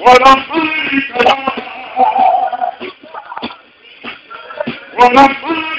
When I'm free, when I'm free.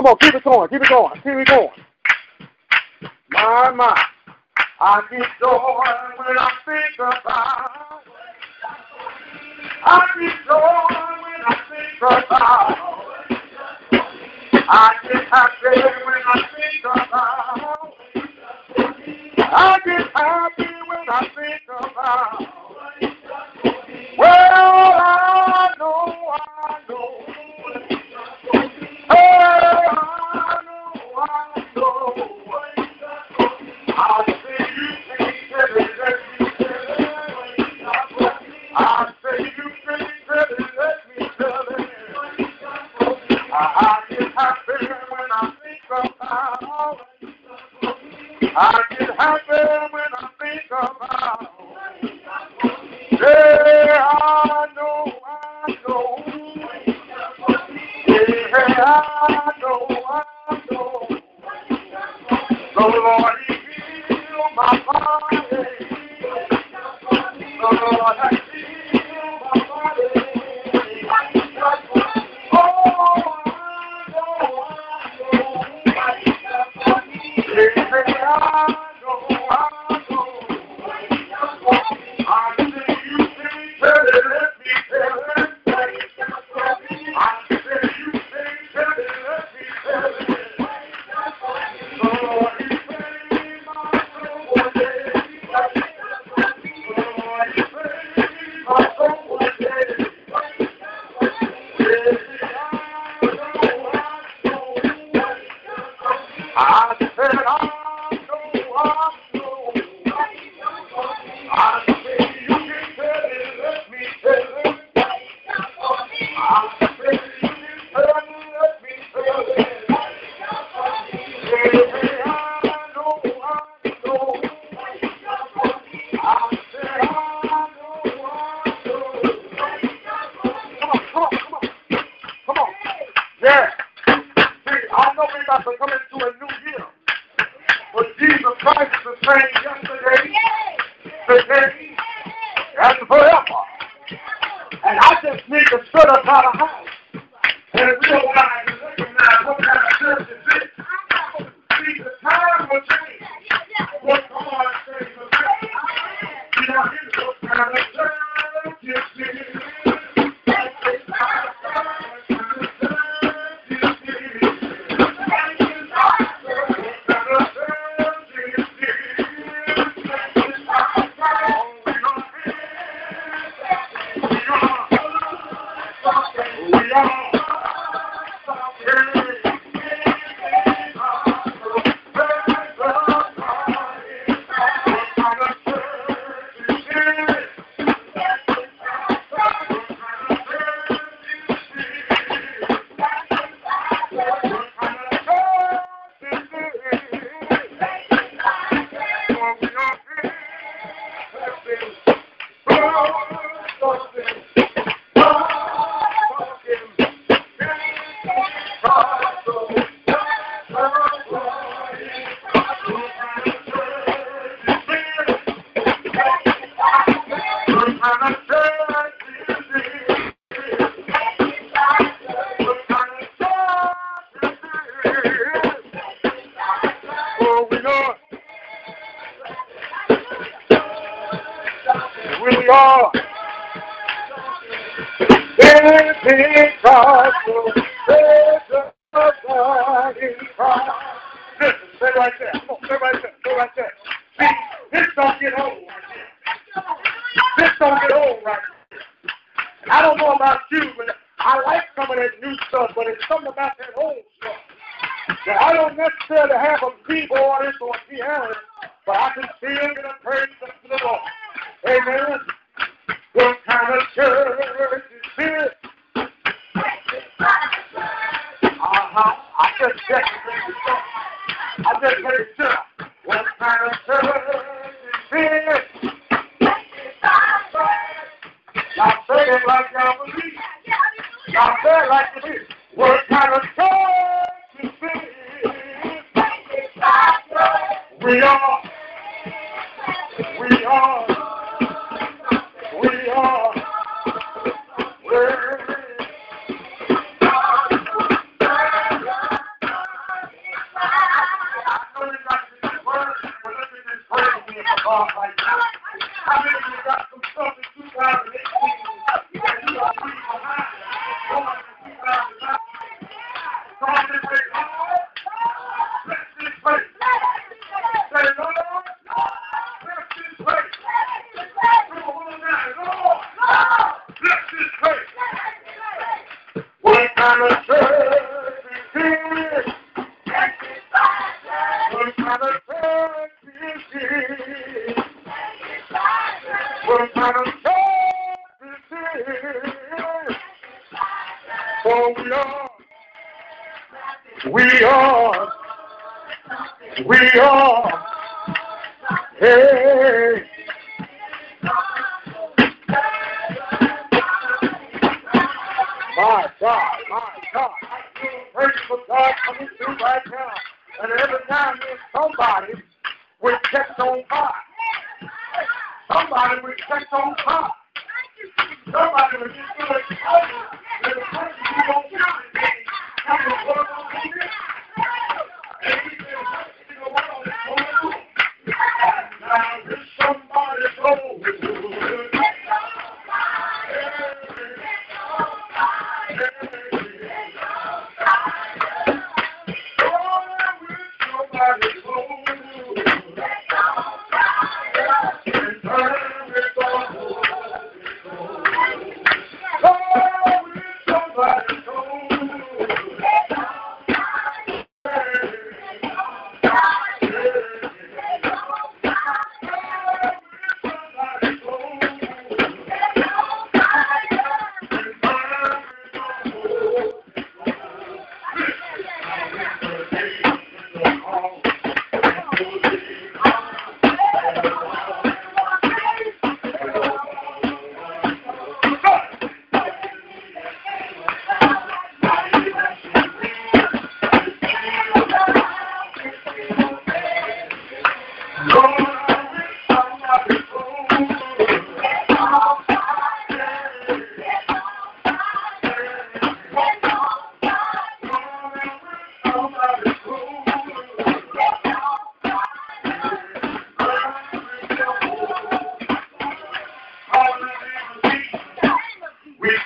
Come on, keep it going, keep it going, keep it going. My, my. I get joy when I think about I get joy when I think about I get happy when I think about I get happy when I think about Well, Thank you. Lord. It's because the presence of God. Listen, stay right there. Come on, stay right there. Stay right there. This don't get old. This don't get old right I don't know about you, but I like some of that new stuff, but it's something about that old stuff that I don't necessarily have a Oh Lord, we are, we are, hey. My God, my God, merciful God coming through right now. And every time there's somebody we're text on fire. Somebody we're text on fire.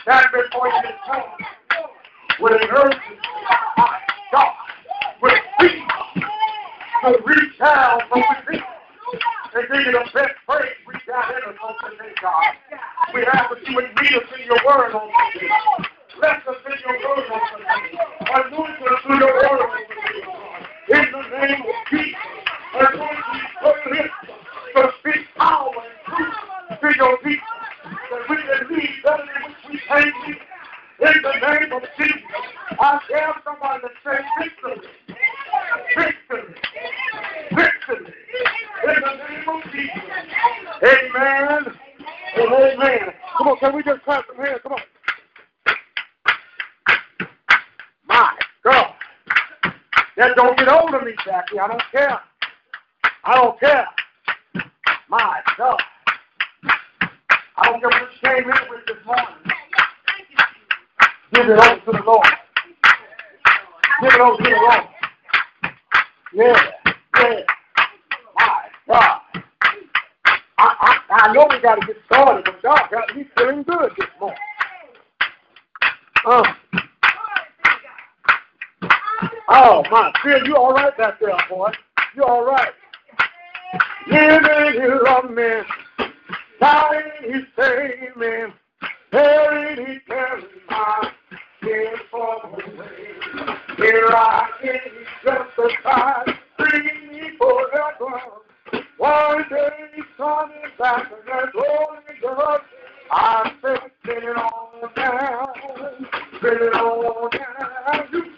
stand before you with an urgency spin it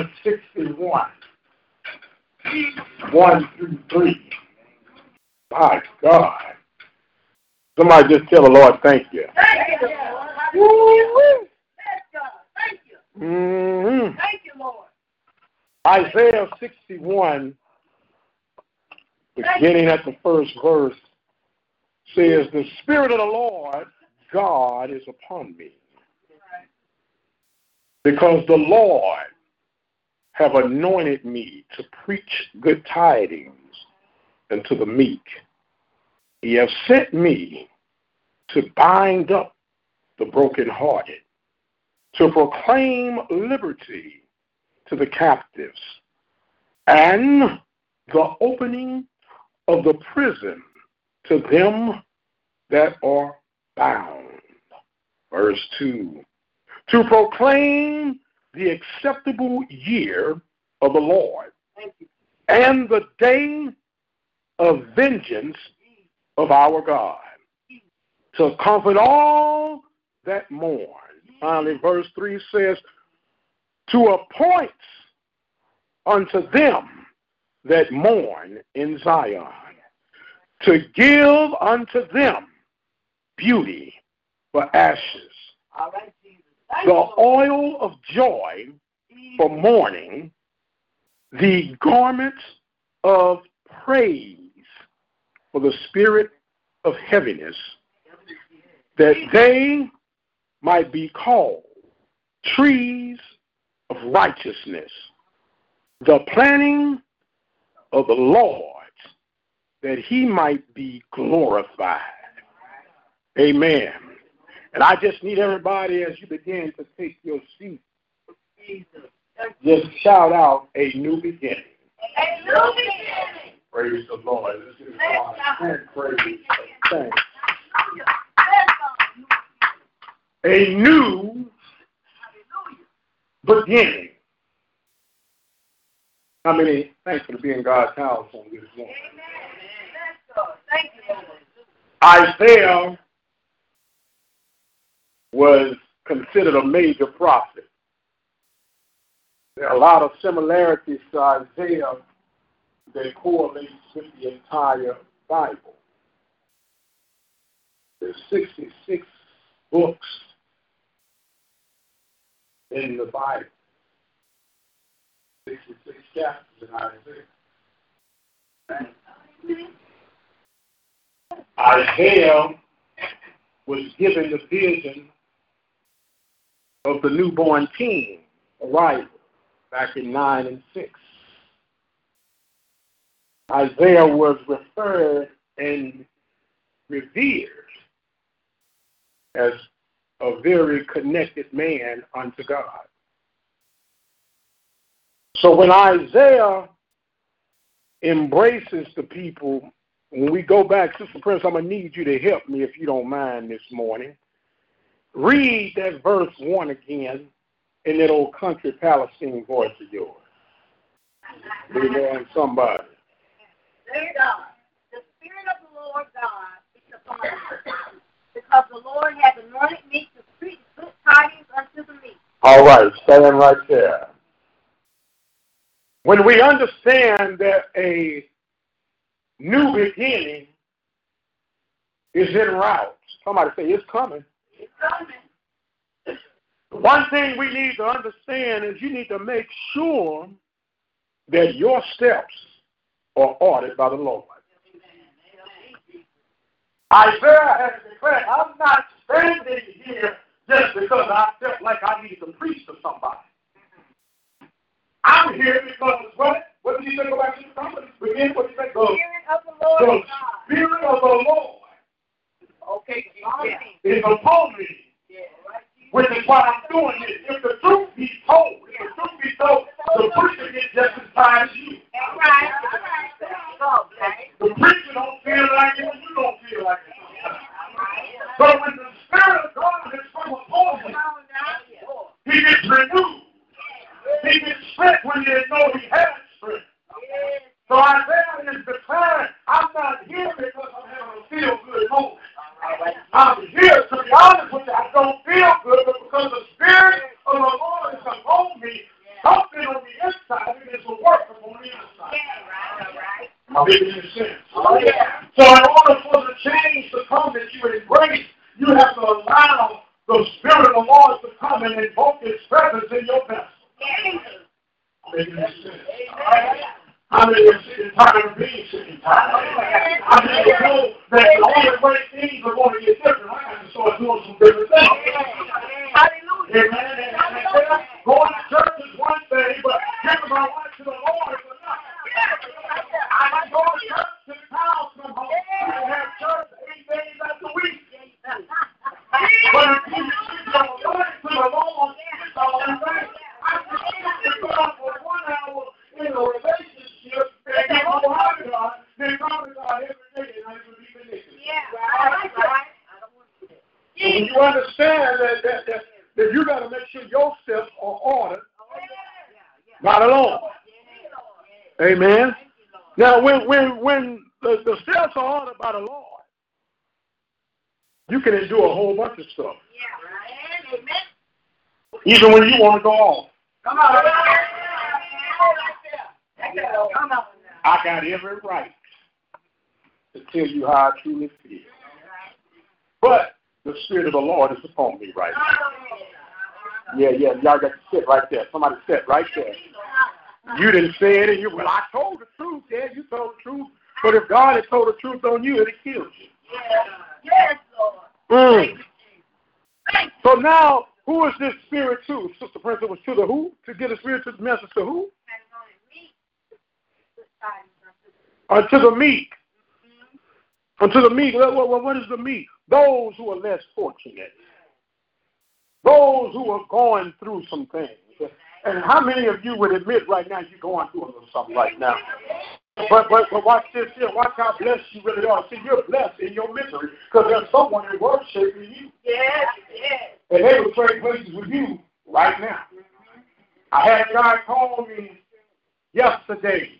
Isaiah 61, 1 through 3. My God. Somebody just tell the Lord thank you. Thank you. Yes, God. Thank you. Mhm. Thank you, Lord. Isaiah 61, beginning at the first verse, says, The Spirit of the Lord God is upon me, because the Lord have anointed me to preach good tidings unto the meek. He has sent me to bind up the brokenhearted, to proclaim liberty to the captives, and the opening of the prison to them that are bound. Verse 2 To proclaim the acceptable year of the Lord and the day of vengeance of our God, to comfort all that mourn. Finally, verse 3 says, To appoint unto them that mourn in Zion, to give unto them beauty for ashes, All right, Jesus. Thank the oil of joy for mourning, the garments of praise for the spirit of heaviness, that they might be called trees of righteousness, the planting of the Lord, that he might be glorified. Amen. And I just need everybody as you begin to take your seat. Just shout out a new beginning. A new beginning. Praise the Lord. This is God. Praise. Thanks. A new beginning. How many thankful to be in God's house on this morning? Amen. Thank you. Isaiah was considered a major prophet. There are a lot of similarities to Isaiah that correlates with the entire Bible. There's 66 books in the Bible. 66 chapters in Isaiah. Isaiah was given the vision of the newborn king arrival back in 9 and 6. Isaiah was referred and revered as a very connected man unto God. So when Isaiah embraces the people, when we go back, Sister Prince, I'm going to need you to help me if you don't mind this morning. Read that verse 1 again in that old country Palestine voice of yours. Amen, somebody. Dear God, the Spirit of the Lord God is upon me, because the Lord has anointed me to preach good tidings unto the meek. All right, stand right there. When we understand that a new beginning is in route, somebody say it's coming. It's coming. One thing we need to understand is you need to make sure that your steps are ordered by the Lord. Isaiah has declared, I'm not standing here just because I felt like I needed to preach to somebody. I'm here because what? What did? Go back to the company. Begin what did he say? Go. Spirit of the Lord The Spirit of the Lord Okay, on is me. upon me, Yeah, right. which is why I'm doing this. If the truth be told, if the truth be told, the preacher gets just as tired as you. All right, all right. Go, okay. The preacher don't feel like it, you don't feel like it. But when the Spirit of God is from upon him, Come on now. he gets renewed. He gets strength when he didn't know he had strength. So Isaiah is declaring, I'm not here because I'm having a feel good moment. I'm here to be honest with you. I don't feel good, but because the Spirit of the Lord is upon me, something on the inside begins to work upon the inside. Yeah, right, all right. I'm sense. Oh, yeah. So in order for the change to come that you embrace, you have to allow the Spirit of the Lord to come and invoke His presence in your vessel. Yeah. I'm making sense. Amen. How many are sick and tired of being sick and tired? I mean, you know that the only way things are going to get different, I have to start doing some different things. Hallelujah. Amen. And, and, and going to church is one thing, but giving my life to the Lord is another. I can go to church to the house come home. I have church eight days out the week. But if you give your life to the Lord, it's all in vain. I can speak to God for one hour in a relationship and get more out of God than talk to God every day and I would be ridiculous. Yeah, right, right. I don't want to do that. So when you understand that, that, that, that you got to make sure your steps are ordered by the Lord. Amen. Now, when when when the, the steps are ordered by the Lord, you can do a whole bunch of stuff, Yeah. Amen. even when you want to go off. Come on. Come on. I got every right to tell you how I truly feel. But the Spirit of the Lord is upon me right now. Yeah, yeah, y'all got to sit right there. Somebody sit right there. You didn't say it, and you well, I told the truth. Yeah, you told the truth. But if God had told the truth on you, it'd have killed you. Yes, Lord. Mm. So now, who is this spirit to? Sister Prince, it was to the who? To get a spiritual message to who? Unto the meek. Unto the meek. What, what, what is the meek? Those who are less fortunate. Those who are going through some things. And how many of you would admit right now you're going through a little something right now? But, but but watch this here. Watch how blessed you really are. See, you're blessed in your misery because there's someone in shape than you. Yes, yes. And they will trade places with you right now. I had a guy call me yesterday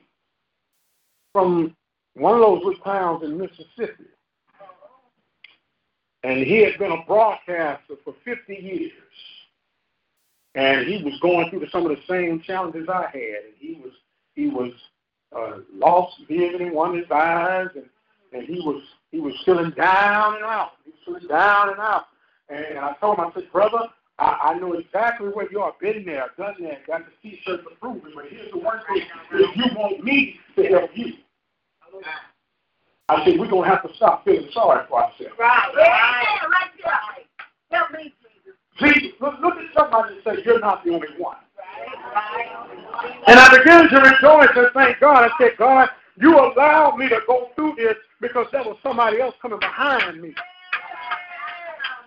from one of those little towns in Mississippi. And he had been a broadcaster for 50 years. And he was going through some of the same challenges I had. And he was he was uh, lost vision in one of his eyes, and and he was he was feeling down and out. He was feeling down and out. And, I told him, I said, brother, I, I know exactly where you are. Been there, done that, got the t-shirt to. But here's the one thing: if you want me to help you, I said we're gonna have to stop feeling sorry for ourselves. Right. Yeah, right there. Help me, Jesus. See, look, look at somebody and say, you're not the only one. And I began to rejoice and thank God. I said, God, you allowed me to go through this because there was somebody else coming behind me.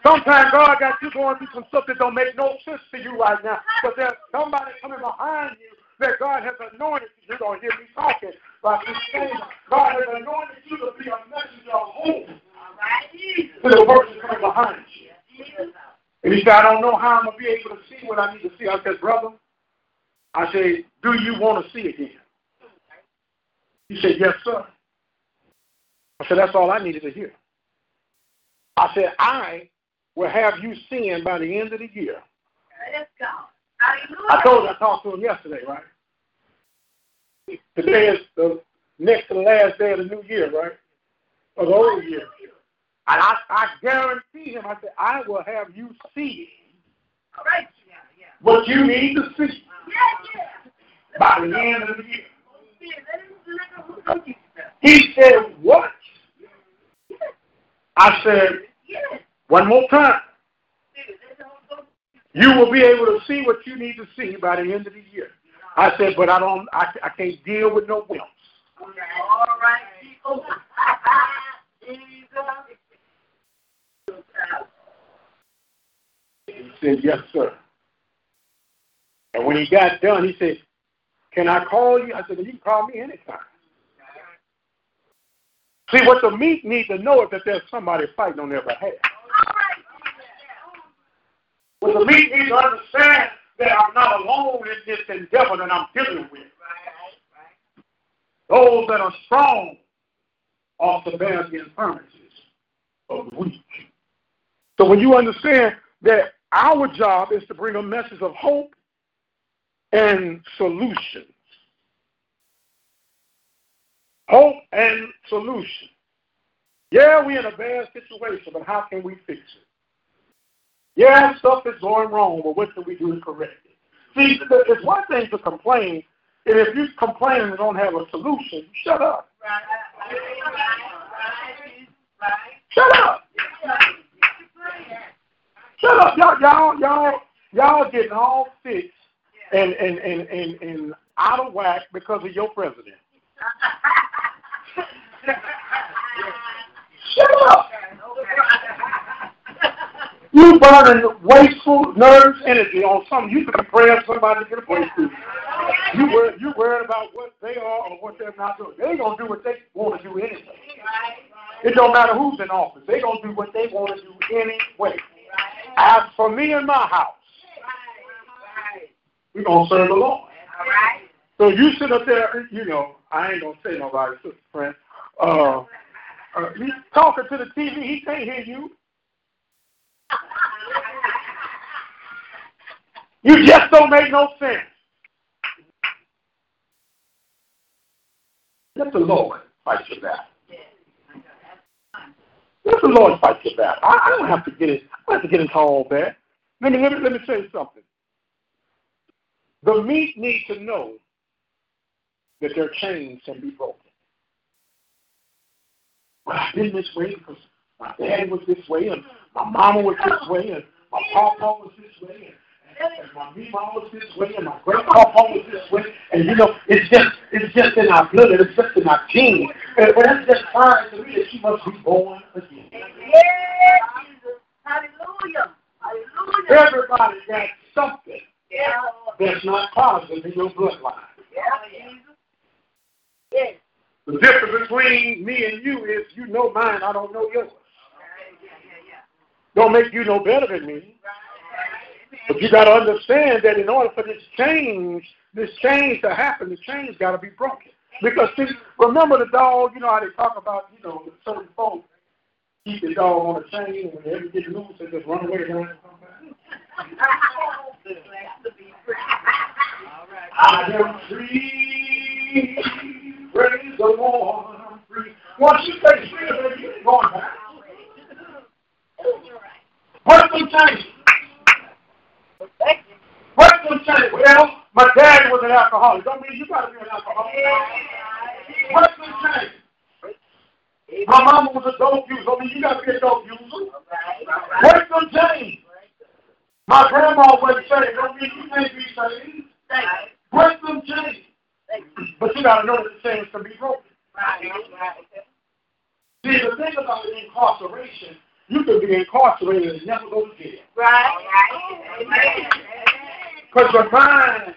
Sometimes God got you going through some stuff that don't make no sense to you right now. But there's somebody coming behind you that God has anointed you. You're going to hear me talking. Like this saying, God has anointed you to be a messenger of hope to the person coming behind you. And he said, I don't know how I'm going to be able to see what I need to see. I said, brother, I said, do you want to see again? He said, yes, sir. I said, that's all I needed to hear. I said, I will have you seeing by the end of the year. Let's go. Hallelujah. I told you I talked to him yesterday, right? Today is the next to the last day of the new year, right? Of the old year. And I, I guarantee him, I said, I will have you see All right. Yeah, yeah. what you need to see Yeah, yeah. by the end of the year. Yeah, let him- let him go get you. He said, What? I said, One more time. Yeah, let him go. You will be able to see what you need to see by the end of the year. I said, but I don't I, I can't deal with no wimps. All right, people. Jesus. He said, Yes, sir. And when he got done, he said, Can I call you? I said, well, You can call me anytime. See, what the meat needs to know is that there's somebody fighting on their behalf. What the meat needs to understand that I'm not alone in this endeavor that I'm dealing with. Those that are strong also bear the infirmities of the weak. So when you understand that our job is to bring a message of hope and solutions. Hope and solution. Yeah, we're in a bad situation, but how can we fix it? Yeah, stuff is going wrong, but what can we do to correct it? See, it's one thing to complain, and if you complain and don't have a solution, shut up. Shut up. Shut up. Y'all, y'all, y'all, y'all getting all fixed and, and, and, and, and out of whack because of your president. Shut up. You burning wasteful nerves, energy on something you could be praying somebody to get a breakthrough. You worry, you worried about what they are or what they're not doing. They gonna do what they want to do anyway. It don't matter who's in office. They gonna do what they want to do anyway. As for me and my house, we gonna serve the Lord. So you sit up there, you know, I ain't gonna say nobody, sister friend. Uh, uh, he's talking to the TV. He can't hear you. You just don't make no sense. Let the Lord fight your battle. The Lord fight your battle. I, I don't have to get it. I have to get into all that. Let me let me let me say something. The meat needs to know that their chains can be broken. Well, I've been this way because my dad was this way, and my mama was this way, and my papa was this way, and, and my mama was this way, and my great papa was this way, and you know, it's just it's just in our blood, it's just in our genes. And, but that's just fine to me that she must be born again. Hallelujah. Hallelujah. Everybody got something Yeah. that's not positive in your bloodline. Yeah. Yes. The difference between me and you is you know mine, I don't know yours. Don't make you no better than me. But you got to understand that in order for this change, this change to happen, the change got to be broken. Because see, remember the dog, you know how they talk about, you know, certain folks keep the dog on a chain and whenever ever get loose, they just run away and run I am free, praise the Lord, I'm free. Once you take freedom, you ain't going back. Put change perspective. What's going to change? Well, my dad was an alcoholic. Don't mean you got to be an alcoholic. What's going to change? My mama was a dope user. I mean, you got to be a dope user. What's going to change? My grandma wasn't saved. Don't mean you can't be saved. What's going to change? But you got to know that the chains can be broken. See, the thing about incarceration you could be incarcerated and never go to jail. Right. Because your mind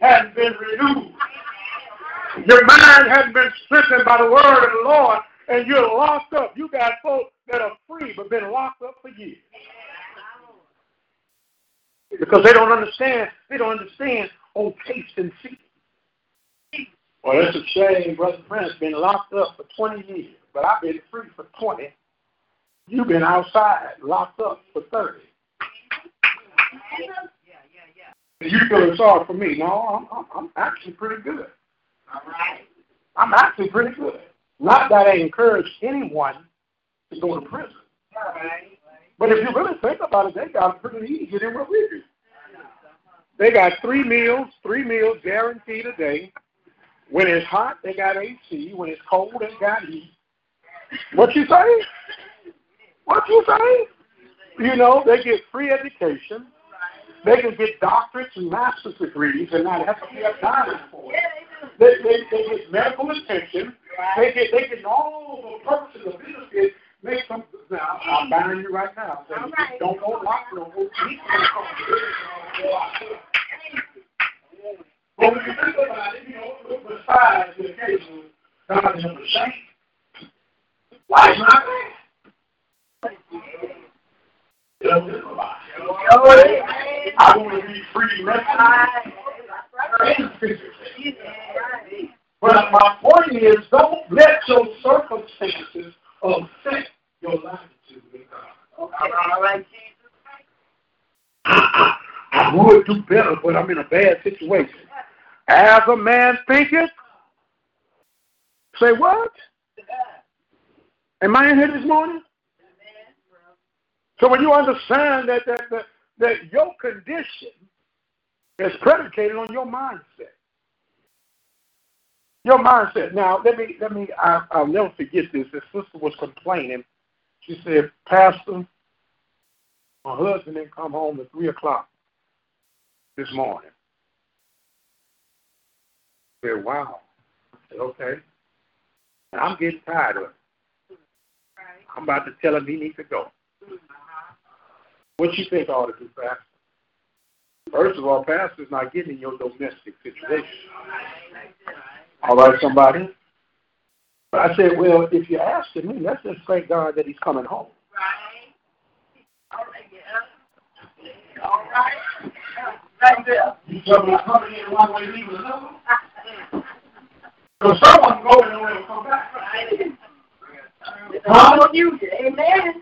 hasn't been renewed. Your mind hasn't been strengthened by the word of the Lord, and you're locked up. You got folks that are free but been locked up for years. Because they don't understand, they don't understand on taste and see. Well, it's a shame, Brother Prince, been locked up for 20 years, but I've been free for 20. You've been outside, locked up for 30. You feeling sorry for me? No, I'm, I'm, actually pretty good. I'm actually pretty good. Not that I encourage anyone to go to prison. But if you really think about it, they got pretty easy than what we do. They got three meals, three meals guaranteed a day. When it's hot, they got AC. When it's cold, they got heat. What you say? What you say? You know, they get free education. They can get doctorates and master's degrees and not have to be a diamond for it. They, they, they get medical attention. They get they get all the purposes of benefits. Make some now. I'm buying you right now. So right. Don't go lock. Go deep. But when you think about it, you know, besides the occasional God is the same. Life's not bad. You don't think about it. But my point is, don't let your circumstances affect your attitude with God. I, I, I would do better, but I'm in a bad situation. As a man thinketh, say what? Am I in here this morning? So when you understand that that that, that your condition is predicated on your mindset. Your mindset. Now let me let me I, I'll never forget this. This sister was complaining. She said, Pastor, my husband didn't come home at three o'clock this morning. I said, Wow. I said, Okay. And I'm getting tired of it. I'm about to tell him he needs to go. Mm-hmm. What you think I ought to do, Pastor? First of all, Pastor's not getting in your domestic situation. All right, somebody? But I said, well, if you're asking me, let's just thank God that he's coming home. Right? You tell me I'm coming in one way, leaving another? So someone go and come back. Huh? Amen.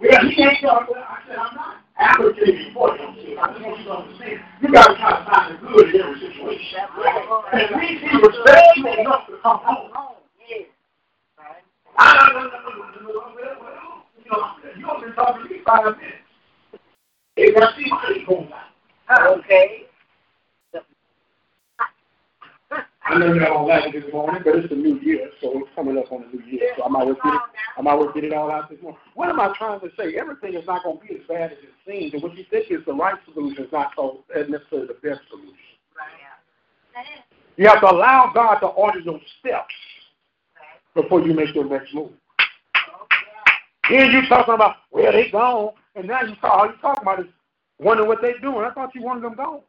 Yeah, he ain't going I said, I'm not advocating for him. I just want you understand. You got to try to find the good in every situation. At least he was faithful enough to come home. I don't know. You know, you only talking to me five minutes. Hey, now see he's going on. Okay. I know y'all don't like it this morning, but it's the new year, so it's coming up on the new year. So I might well get it. I might well get it all out this morning. What am I trying to say? Everything is not going to be as bad as it seems, and what you think is the right solution is not so uh, necessarily the best solution. You have to allow God to order your steps before you make your next move. Here you talking about, well, they gone, and now you talk, all you talking about is wondering what they doing. I thought you wanted them gone.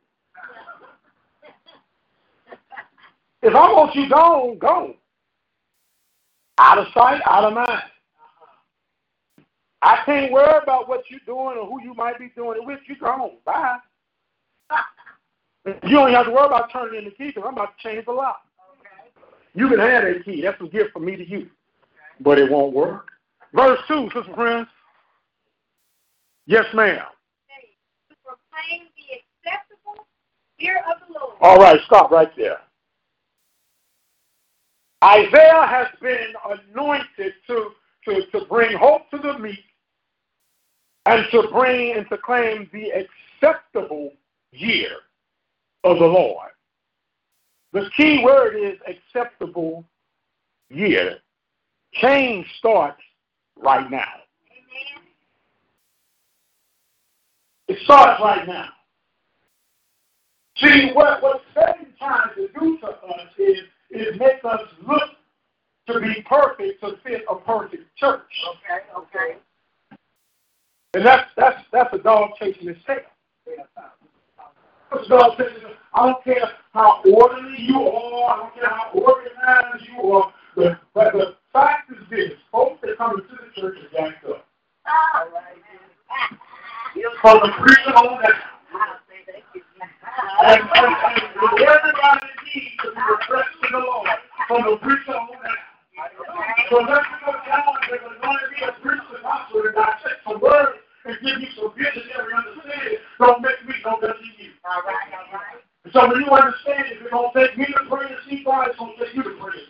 It's almost you gone, gone. Out of sight, out of mind. I can't worry about what you're doing or who you might be doing it with. You're gone. Bye. You don't have to worry about turning in the key because I'm about to change the lock. Okay. You can have that key. That's a gift from me to you. But it won't work. Verse 2, Sister Friends. Yes, ma'am. To proclaim the acceptable year of the Lord. All right, stop right there. Isaiah has been anointed to, to, to bring hope to the meek and to bring and to claim the acceptable year of the Lord. The key word is acceptable year. Change starts right now. It starts right now. See, what, what Satan trying to do to us is, is makes us look to be perfect to fit a perfect church. Okay, okay. And that's that's that's a dog chasing his tail. That's a dog chasing his I don't care how orderly you are, I don't care how organized you are, but, but the fact is this, folks that come into the church are jacked up. All right. From the preacher on down. Everybody needs to be refreshed in the Lord from the preacher down. So let's go down and there's to be a preacher gospel and dissect the word and give you some visionary understanding. Don't make me, don't let you. All right, all right. So when you understand, if it's going to take me to pray and see God, it's going to take you to pray.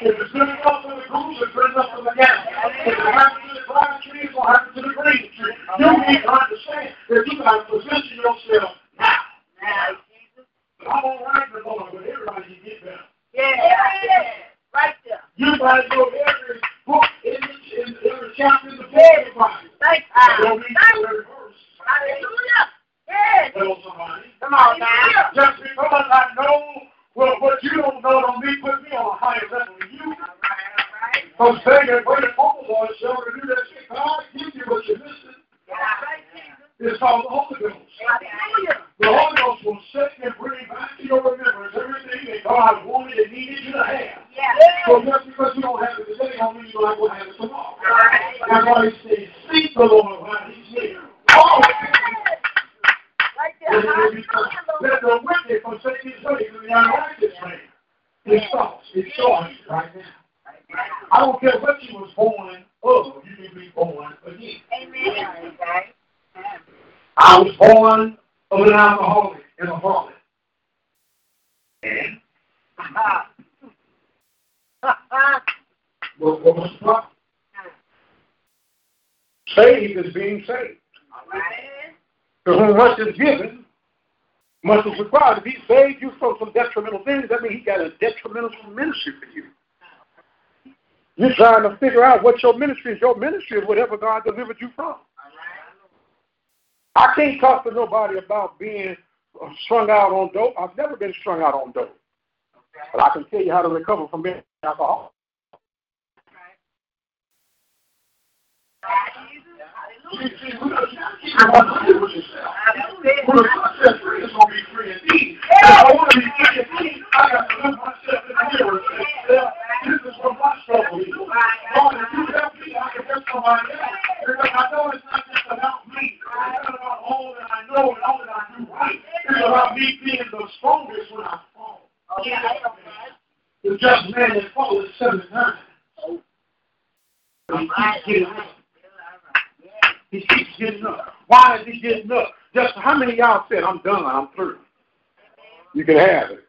If it's good enough for the goose, it's good enough for the gander. If it happens to the grass tree, it's going to happen to the green tree. You need to understand that you got to position yourself now. Now, Jesus. I'm all right with Lord, but everybody can get better. Yeah. Right there. You got to know every book in the, in every chapter in the book of the Bible. Thank Don't you. read the very verse. Hallelujah. Yes. Tell somebody. Come on now. Just because I know well, what you don't know don't mean put me on a higher level than you. All right, all right. I'm saying that when the Holy Lord shall to do that shit, God give you what you're missing. Yeah. Right, Jesus. It's called the Holy Ghost. Hallelujah. The Holy Ghost will set and bring back to your remembrance everything that God wanted and needed you to have. Yeah. So just because you don't have it today, don't mean you're not going to have it tomorrow. All right. That's why he says, seek the Lord while he's near. Oh, Right there. let the wicked forsake his ways and the unrighteous man. It starts. It starts right now. I don't care what you was born of, you can be born again. Amen. Okay. I was born of an alcoholic and a harlot. And what, what was the problem? Saved is being saved. All right. To whom much is given, much is required. If he saved you from some detrimental things, that means he got a detrimental ministry for you. You're trying to figure out what your ministry is. Your ministry is whatever God delivered you from. I can't talk to nobody about being strung out on dope. I've never been strung out on dope. But I can tell you how to recover from being alcoholic. See, see, we gotta keep on dealing with yourself. When the Son free, it's gonna be free indeed. If I want to be free indeed, I got to live myself in the mirror and say, "Yeah, this is what my struggle is. Lord, if you help me, I can help somebody else. Because I know it's not just about me. It's not about all that I know and all that I do right. It's about me being the strongest when I fall. The just man that falls seven times. He keeps getting up. He keeps getting up. Why is he getting up? Just how many of y'all said, I'm done, I'm through? You can have it.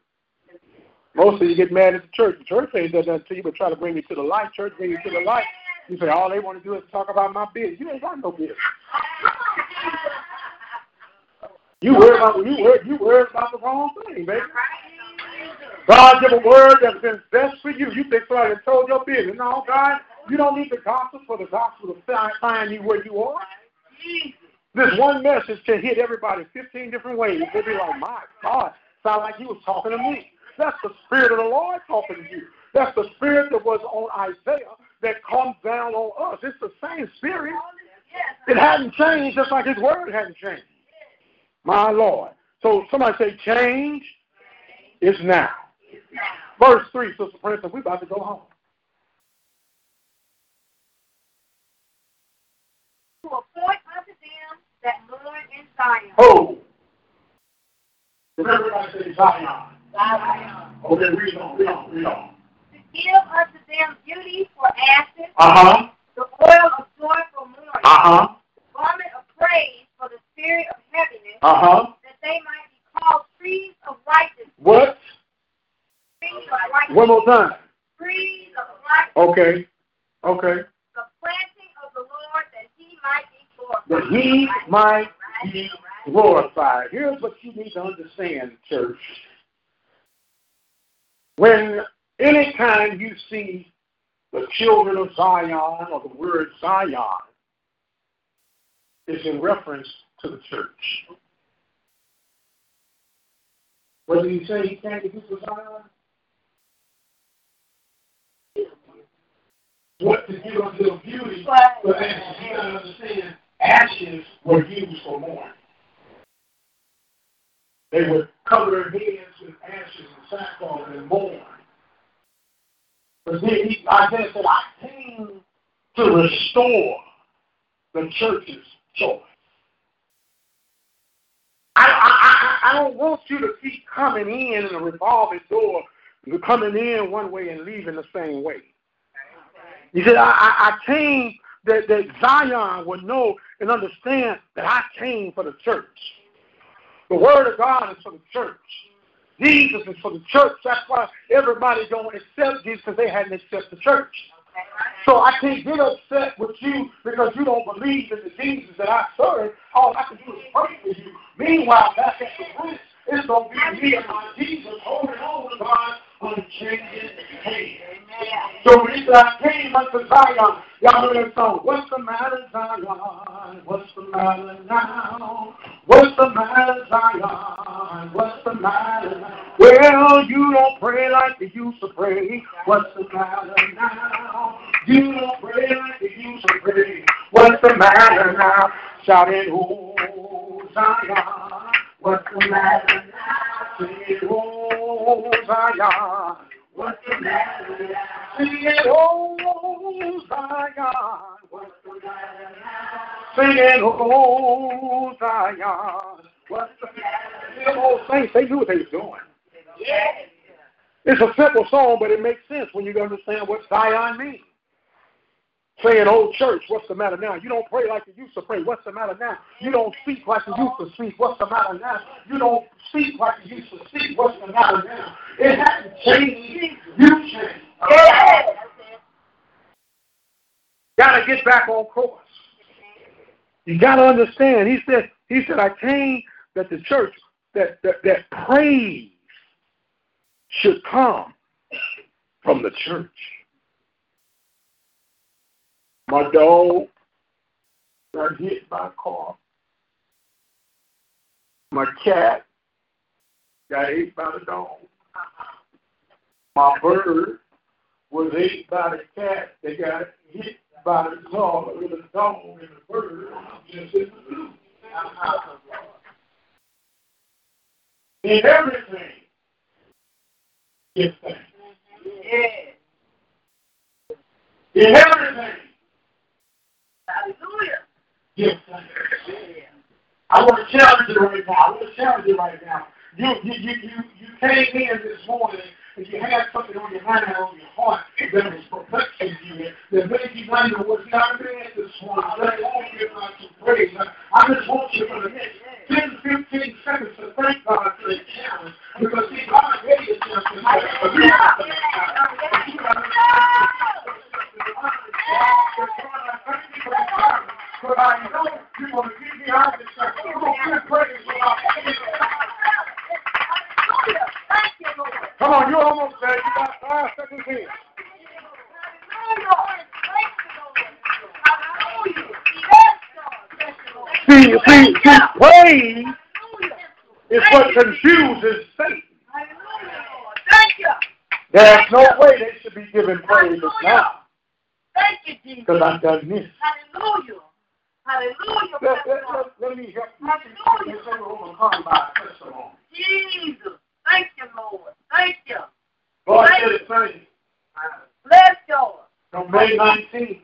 Most of you get mad at the church. The church ain't done nothing to you but try to bring you to the light. Church bring you to the light. You say, all they want to do is talk about my business. You ain't got no business. You worry about you worry, you worry about the wrong thing, baby. God give a word that's been best for you. You think somebody told your business. No, God, you don't need the gospel for the gospel to find, you where you are. This one message can hit everybody 15 different ways. They'll be like, my God, sound like he was talking to me. That's the Spirit of the Lord talking to you. That's the Spirit that was on Isaiah that comes down on us. It's the same Spirit. It hadn't changed just like his word hadn't changed. My Lord. So somebody say, change is now. Verse 3, Sister Princess, we're about to go home. To that mourn in Zion. Oh. Everybody say Zion. Zion. Okay, read on, read on, read on. To give unto them beauty for ashes, Uh-huh. the oil of joy for mourning, Uh-huh. garment of praise for the spirit of heaviness, Uh-huh. that they might be called trees of righteousness. What? Trees of righteousness. One more time. Trees of righteousness. Okay. Okay. The planting of the Lord that he might be glorified. That he might be glorified. Here's what you need to understand, church. When anytime you see the children of Zion or the word Zion, is in reference to the church. What did he say he came to do Zion? What to give us little beauty, but you understand, ashes were used for mourning. They would cover their heads with ashes and sackcloth and mourn. But then he, Isaiah said, I came to restore the church's joy. I, I, I, I don't want you to keep coming in in a revolving door, coming in one way and leaving the same way. He said, I, I, I came that, that Zion would know and understand that I came for the church. The word of God is for the church. Jesus is for the church. That's why everybody don't accept Jesus because they hadn't accepted the church. So I can't get upset with you because you don't believe in the Jesus that I serve. All I can do is pray for you. Meanwhile, back at the bridge, it's going to be me and my Jesus holding on to God unchanging hand. So when said, I came unto Zion, y'all know that song. What's the matter, Zion? What's the matter now? What's the matter, Zion? What's the matter now? Well, you don't pray like you used to pray. What's the matter now? You don't pray like you used to pray. What's the matter now? Shouting, oh, Zion. What's the matter now? Singing, oh, Zion. What's the matter now? Singing, oh, Zion. Now? Singing, oh, Zion. What's the matter? Old saints, they knew what they was doing. It's a simple song, but it makes sense when you understand what Zion means. Saying, old church, what's the matter now? You don't pray like you used to pray. What's the matter now? You don't speak like you used to speak. What's the matter now? You don't speak like you used to speak. What's the matter now? It hasn't changed. You changed. Got to get back on course. You got to understand. He said, he said, I came that the church, that, that, that praise should come from the church. My dog got hit by a car. My cat got ate by the dog. My bird was ate by the cat. They got hit by the dog with the dog and the bird. In everything, give thanks. In everything, Hallelujah. give thanks. I want to challenge you right now. I want to challenge you right now. You you you you, you came in this morning and you had something on your mind and on your heart that was perplexing you. That made you wonder what's not bed this morning. I just want you to some praise. I just want you for the next 10, 15 seconds to thank God for the challenge. Because see, God gave you something. But have to- I know you're going to keep me out of this. You're going to give praise without Thank you, Lord. Come on, you're almost there. You got five seconds in. See, see, see, praise is what confuses Satan. There's no way they should be giving praise now Thank you, Jesus. because I've done this. Hallelujah. Hallelujah. Let, let, let, let me help you. Let's overcome by testimony. Jesus. Thank you, Lord. Thank you. God said the same. Bless you. On May 19th,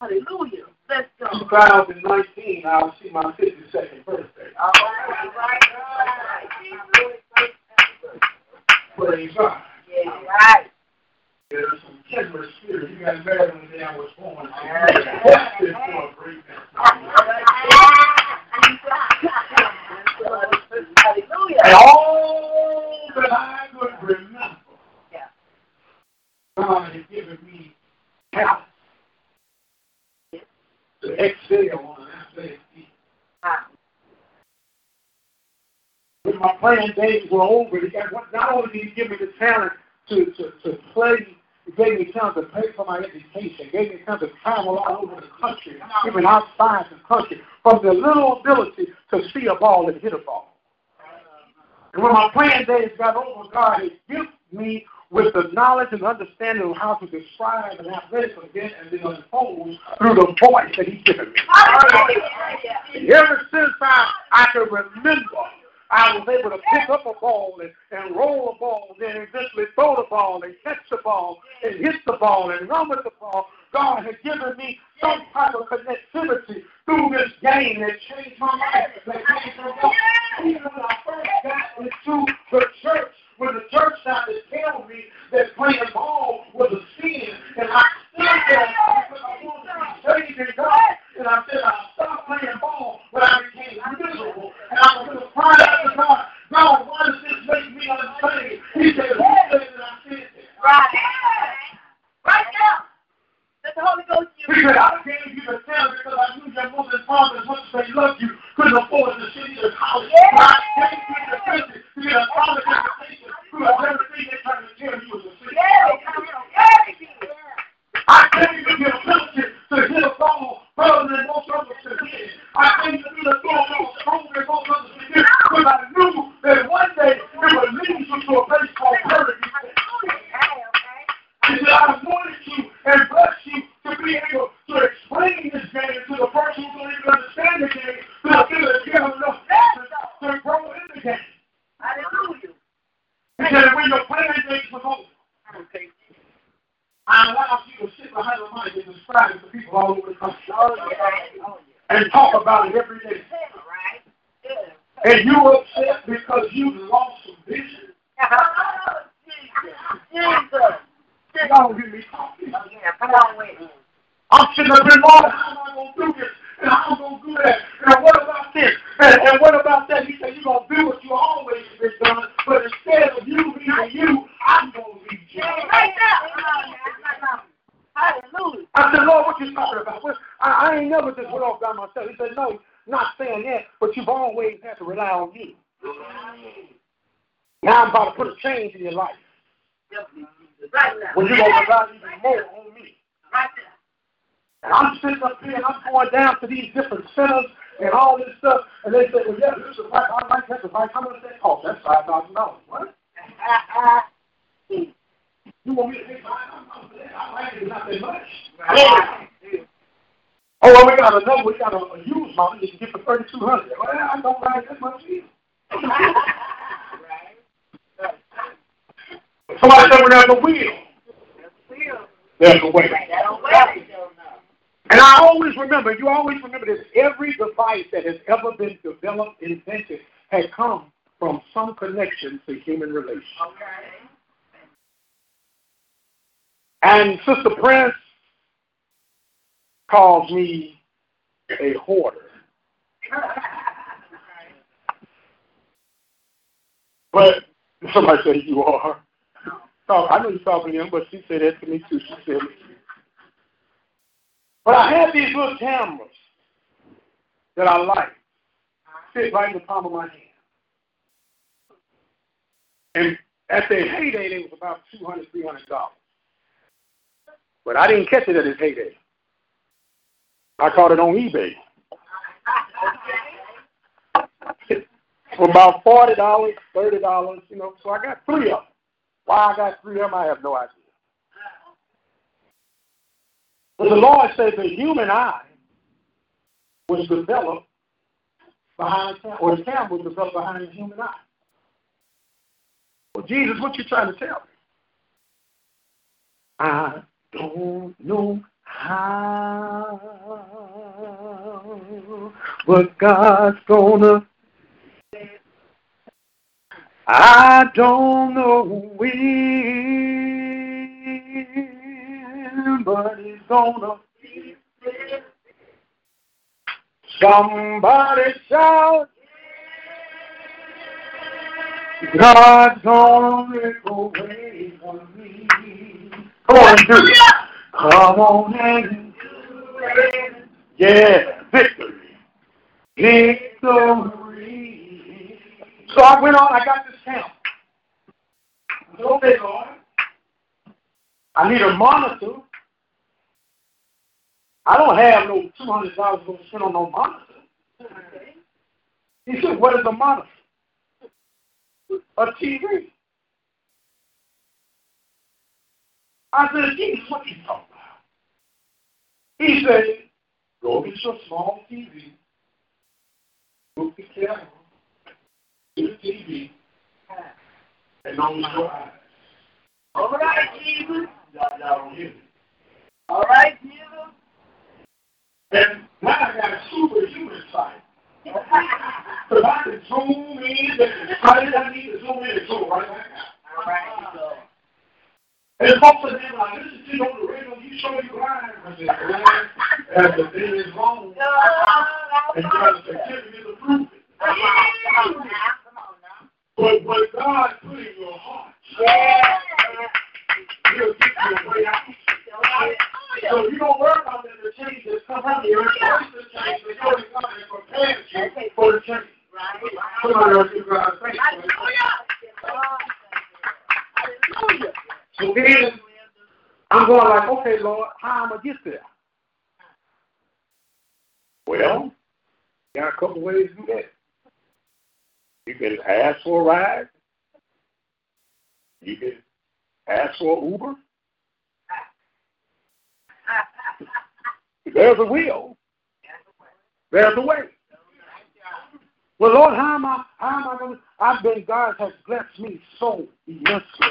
Hallelujah. Bless you. 2019, I'll see my 52nd birthday. All right, all right, all right. Praise God. Yeah, right. There's some kindred spirit. You got married on the day I was born. That's it for a great man. And Hallelujah. all that I could remember, Yeah. God has given me talent to excel on an athletic field. Ah, When my playing days were over, he got, not only did he give me the talent to, to, to play. It gave me time to pay for my education. It gave me time all over the country, even outside the country, from the little ability to see a ball and hit a ball. And when my playing days got over, God has given me with the knowledge and understanding of how to describe an athletic event and then unfold through the voice that He's given me. And ever since I, I can remember, I was able to pick up a ball and, and roll a ball, and then eventually throw the ball and catch the ball and hit the ball and run with the ball. God has given me some type of connectivity through this game that changed my life. That changed my life. Even when I first got into the church, when the church started to tell me that playing ball was a sin, and I stood there because I wanted to be saved in God, and I said I stopped playing ball when I became miserable, and I was going to cry out to God, God, why does this make me unsaved? He said, Who said that I said this? Right. Right now. Let the Holy Ghost use He said, I gave you the tell because I knew your mother and father as much as they loved you couldn't afford to send you to college. But I gave you the ability to get a college education through everything they tried to tell you was a sin. I gave you the ability to hit a ball further than most others could hit. I gave you the throw a ball stronger than most others could hit because I knew that one day it would lead you to a place called purity. He said, I anointed you and blessed you to be able to explain this game to the person who don't even understand the game, to the people that give them enough passion to grow in the game. Hallelujah. He said, when your playing days was over, I allowed you to sit behind the mic and describe it to people all over the country Oh, yeah. Oh, and talk about it every day. yeah. Right. Yeah. And you were upset because you lost some vision. Oh, Jesus. Jesus. Y'all hear me talking. Oh, yeah. Come on with it. I'm sitting up here, Lord, how am I going to do this? And how am I going to do that? And what about this? And, and what about that? He said, you're going to do what you always have been done, but instead of you being you, I'm going to be you. Right now. Hallelujah. I said, Lord, what you talking about? Well, I, I ain't never just went off by myself. He said, no, not saying that, but you've always had to rely on you. Now I'm about to put a change in your life. Right now. When you're going to rely even more on me. Right now. And I'm sitting up here and I'm going down to these different centers and all this stuff. And they say, well, yeah, this is right. I like that. How much does that cost? That's $5,000. What? You want me to pay $5,000 for that? I like it. Not that much. Oh, well, we got another. We got a, a used model you can get for 3200 Well, I don't like that much either. Somebody said, there's a wheel. There's a way. And I always remember, you always remember this, every device that has ever been developed, invented, has come from some connection to human relations. Okay. And Sister Prince calls me a hoarder. But somebody said you are. Oh, I know you're talking to him, but she said that to me too. She said. But I had these little cameras that I like fit right in the palm of my hand. And at their heyday, they was about two hundred, three hundred dollars. But I didn't catch it at its heyday. I caught it on eBay for about forty dollars, thirty dollars, you know. So I got three of them. Why I got three of them, I have no idea. But the Lord says the human eye was developed behind or the camera was developed behind the human eye. Well, Jesus, what you trying to tell me? I don't know how, but God's gonna. I don't know when, but He's gonna. Somebody shout. God's gonna make a way for me. Come on and do it. Come on and do it. Yeah, victory. Victory. So I went on, I got this. I said, okay, Lord, I need a monitor. I don't have no two hundred dollars to spend on no monitor. He said, "What is a monitor? A TV." I said, "Jesus, what you talking about?" He said, "Go get your small TV, hook the camera to the TV, and on your eyes." All right, Jesus. All right, Jesus. And now I got superhuman sight. Because I can zoom in, I need to zoom in and zoom right out. All right. And saying, like, listen to you on the radio, you show you blind. I said, blind, and the thing is wrong. And God said, give me the proof. Come on now. Come on now. But what God put in your heart, Yeah. He'll give you a way out. Oh, so you don't worry about the change that's come on here. It's the change that's already come and prepared you for the change. Somebody else give God thanks. Hallelujah. So then I'm going like, okay, Lord, how am I gonna get there? Well, got a couple ways to do that. You can ask for a ride. You can ask for Uber. There's a will. There's a way. Well, Lord, how am I? How am I going to? I've been. God has blessed me so immensely.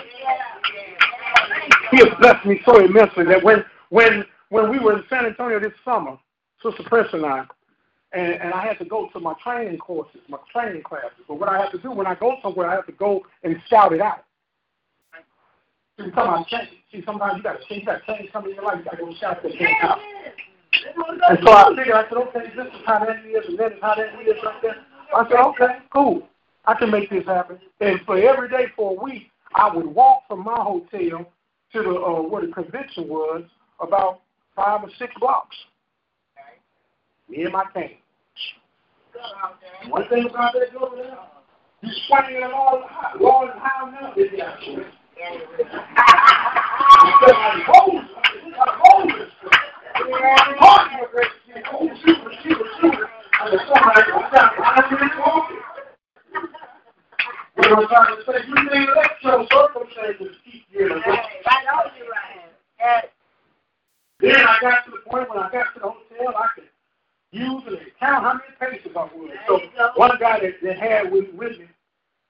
He has blessed me so immensely that when when when we were in San Antonio this summer, Sister Press and I, and, and I had to go to my training courses, my training classes. But what I have to do when I go somewhere, I have to go and shout it out. See, change. See, sometimes you got to change. To change in your life. You got to go shout that thing out. And so I figured, I said, okay, this is how that is, and that is how that is right there. I said, okay, cool. I can make this happen. And for every day for a week, I would walk from my hotel to the uh, where the convention was, about five or six blocks. Me and my team. One thing about that over there, you swinging all high, with shit. Shoot, shoot, shoot. And somebody down behind you walking. What I'm you. Then I got to the point when I got to the hotel, I could use and count how many paces I was. So one guy that, had with, with me,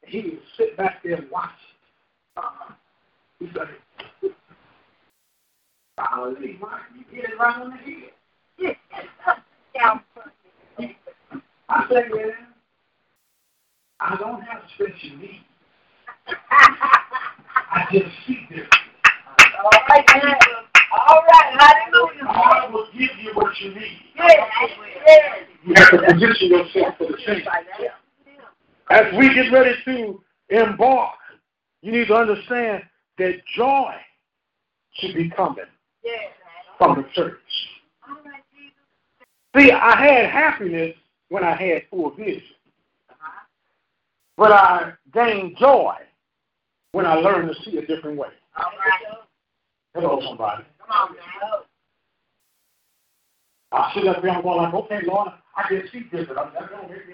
he would sit back there and watch. Uh, he said, Golly, Mike, you hit it right on the head. I said, man, I don't have special needs. I just see this. God will give you what you need. Yes, yes. You have to position yourself for the change. As we get ready to embark, you need to understand that joy should be coming from the church. See, I had happiness when I had full vision. But I gain joy when I learn to see a different way. Hello, somebody. I sit up there and go like, okay, Lord, I can see different. I'm,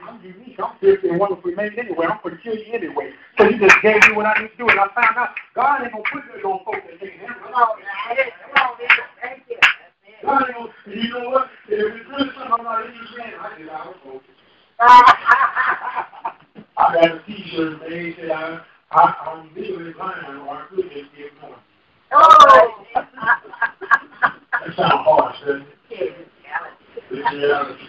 I'm unique. I'm different and wonderfully made anyway. I'm going to kill you anyway. So you just gave me what I need to do. And I found out God ain't going to put this on folks that can't handle it. God ain't going to, you know what? If it's something I'm not interested in, I said, I was focused. I got a t-shirt and they said, I, I, I'm legally blind or I could just get one. That sounds harsh, doesn't it? It's reality.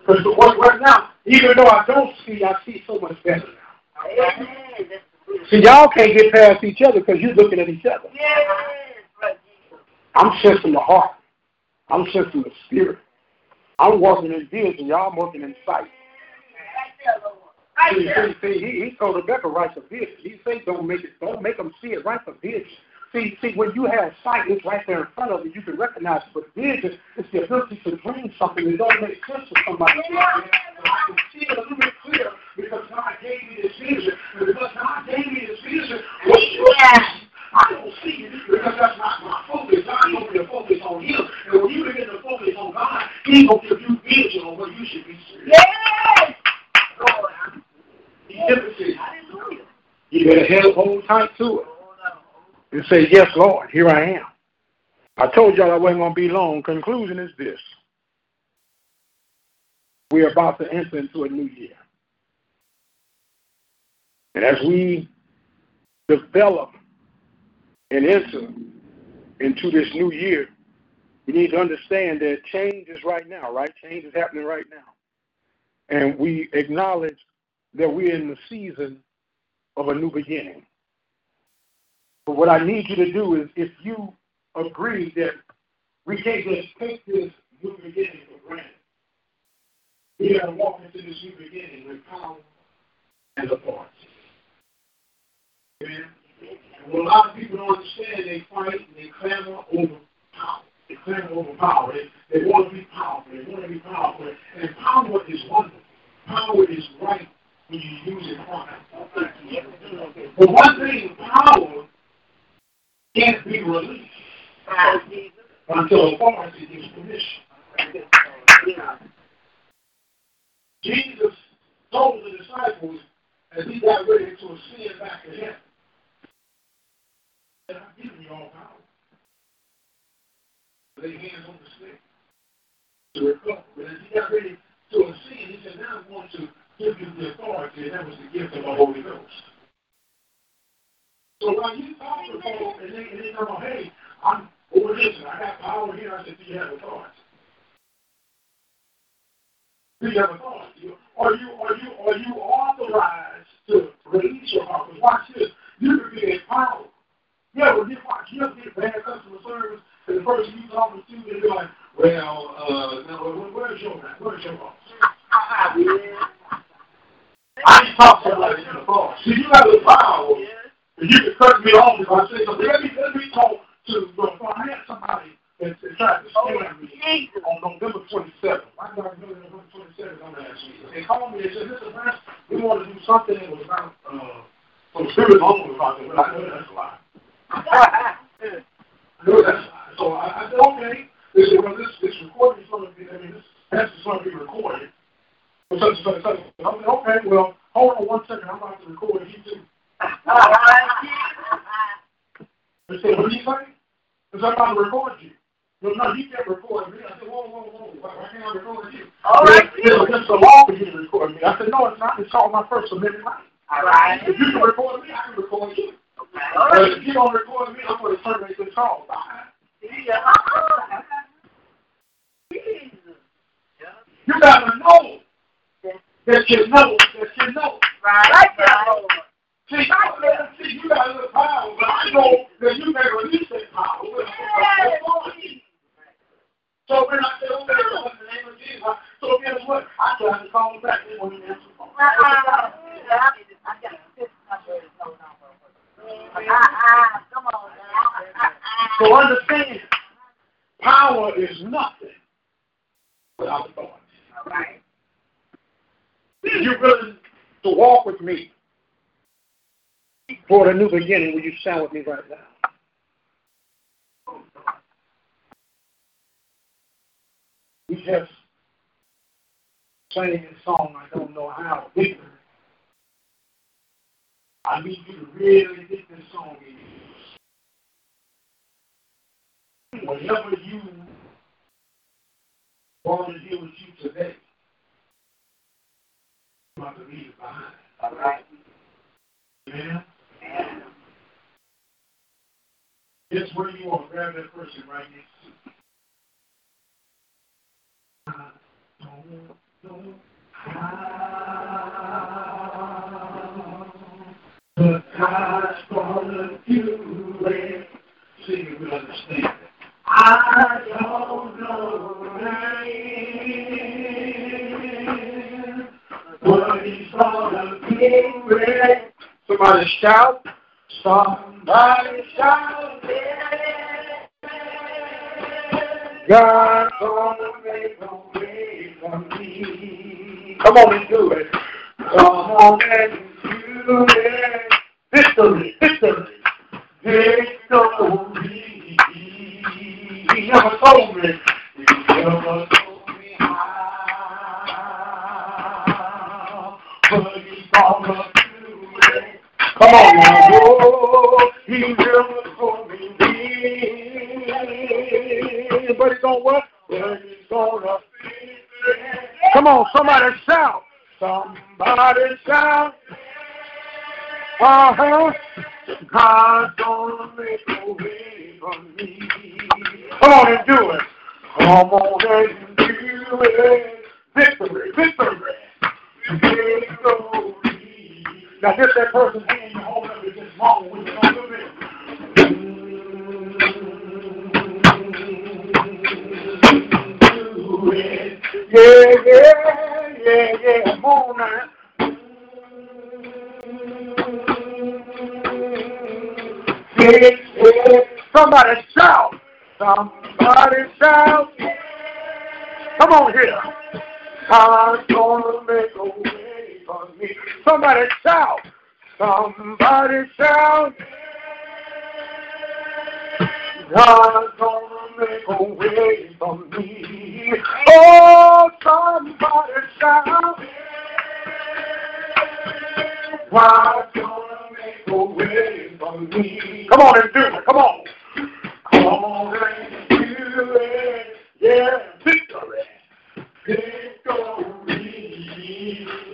Because what, what now, even though I don't see, I see so much better now. See, y'all can't get past each other because you're looking at each other. I'm sensing the heart. I'm sensing the spirit. I'm walking in vision. Y'all working in sight. See, see, see, he, he told Habakkuk write the vision. He said, don't make it, don't make them see it. Write the vision. See, see, when you have sight, it's right there in front of you. You can recognize it. But vision is the ability to dream something that don't make sense to somebody. I can see it a little bit clear because God gave me this vision. And because God gave me this vision, what you I don't see it because that's You better hold tight to it and say, Yes, Lord, here I am. I told y'all I wasn't going to be long. Conclusion is this we are about to enter into a new year. And as we develop and enter into this new year, we need to understand that change is right now, right? Change is happening right now. And we acknowledge that we're in the season of a new beginning. But what I need you to do is if you agree that we can't just take this new beginning for granted, we got to walk into this new beginning with power and authority. Amen. And a lot of people don't understand, they fight and they clamor over power. They clamor over power. They, they want to be powerful. They want to be powerful. And power is wonderful. Power is right when you use it properly. But one thing, power can't be released until authority gives permission. Jesus told the disciples as he got ready to ascend back to heaven, that I've given you all power. Lay hands on the sick to recover. But as he got ready to ascend, he said, now I'm going to give you the authority, and that was the gift of the Holy Ghost. So when you talk and they, and they come, hey, I'm over this, and I got power here, I said, do you have authority? Do you have authority? Are you, are you, are you authorized to release your power? Watch this. You can be a power. Yeah, when you watch, you get bad customer service, and the person you talking to, they be like, well, uh, no, where's your? Where's your boss? I just talk to somebody in the boss. See, you have the power. And you can cut me off if I say something. Let me, let me talk to, well, I had somebody that, that tried to scam me on November 27th. I got November 27th on last week. They called me and said, listen, man, we want to do something that was about, uh, some spirit home about it, but I know that's a lie. I know that's a lie. So I, I said, okay. They said, well, this, this recording is going to be, I mean, this test is going to be recorded. For such and such and such. I said, okay, well, hold on one second. I'm about to record you too. They said, what do you say? Because I'm about to record you. No, no, you can't record me. I said, whoa, whoa, whoa. Why can't I record you? All right. It's against the law for you to record me. I said, no, it's not. It's all my First Amendment right. All right. If you can record me, I can record you. Okay. All right. If you don't record me, I'm going to terminate this call. Bye. You got to know that you know that you know. Right. See, I, see, you got a little power, but I know that you can release that power. So when I said, okay, so in the name of Jesus, so guess what? I tried to call him back. They wouldn't answer. So understand, power is nothing without authority. Right. You're willing to walk with me for a new beginning, will you stand with me right now? We just sang a song, I don't know how. I need you to really get this song in you. Whatever you want to deal with you today, you have to leave it behind. All right. Amen? Just where you are, grab that person right next to you. I don't know how, but God's gonna do it. See if we understand it. I don't know when, but He's gonna do it. Somebody shout. Somebody shout. God's gonna make a way for me. Come on and do it. Come on and do it. Victory, victory, victory. He never told me. He never told me how. But he's gonna he never told me. But he's gonna what? But he's gonna Come on, somebody shout. Somebody shout. Uh-huh. God's gonna make a way for me. Come on and do it. Come on and do it. Victory, victory. Victory. Now, if that person's hand you hold up is just wrong, Yeah, yeah, yeah, yeah. On now. Somebody shout. Somebody shout. Come on here. God's gonna make a way for me. Somebody shout. Somebody shout. God's gonna make a way for me. Oh, somebody shout. God's gonna make a way for me. Come on and do it. Come on. Come on and do it. Yeah, victory. Victory.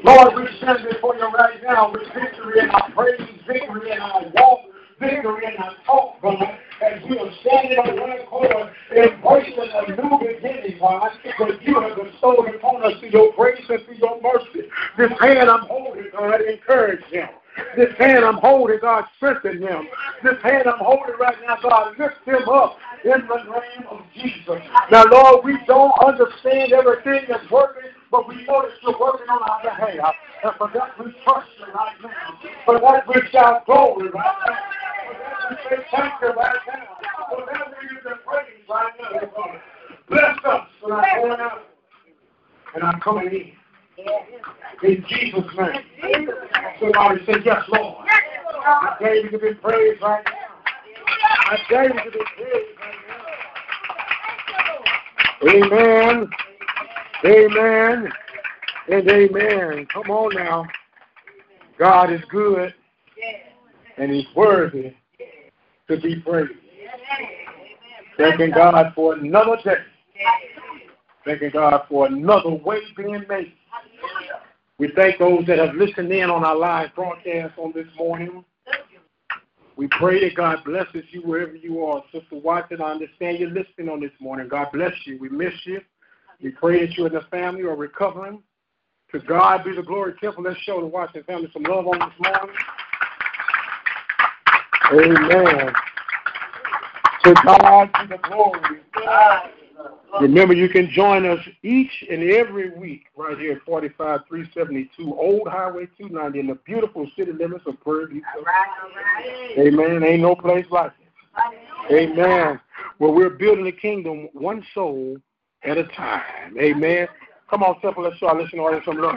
Lord, we stand before you right now with victory in our praise, victory in our walk, victory in our talk, God, as we are standing on one accord, embracing a new beginning, God, that you have bestowed upon us through your grace and through your mercy. This hand I'm holding, God, encourage him. This hand I'm holding, God, strengthen him. This hand I'm holding right now, God, lift him up in the name of Jesus. Now, Lord, we don't understand everything that's working, but we know that you're working on our behalf. And for that, we trust you right now. For that, we shout glory right now. For that, we say Bless us and I'm coming in. In Jesus' name. Somebody say, Yes, Lord. I you to be praised right now. I tell you to be praised right now. Amen. Amen. And amen. Come on now. God is good and He's worthy to be praised. Thanking God for another day. Thanking God for another way being made. We thank those that have listened in on our live broadcast on this morning. We pray that God blesses you wherever you are. Sister Watson, I understand you're listening on this morning. God bless you. We miss you. We pray that you and the family are recovering. To God be the glory. Careful, let's show the Watson family some love on this morning. Amen. To God be the glory. Remember, you can join us each and every week right here at 45372 Old Highway 290 in the beautiful city limits of Prairie View. Amen. Ain't no place like it. Amen. Well, we're building the kingdom one soul at a time. Amen. Come on, Temple, let's show our listening audience some love.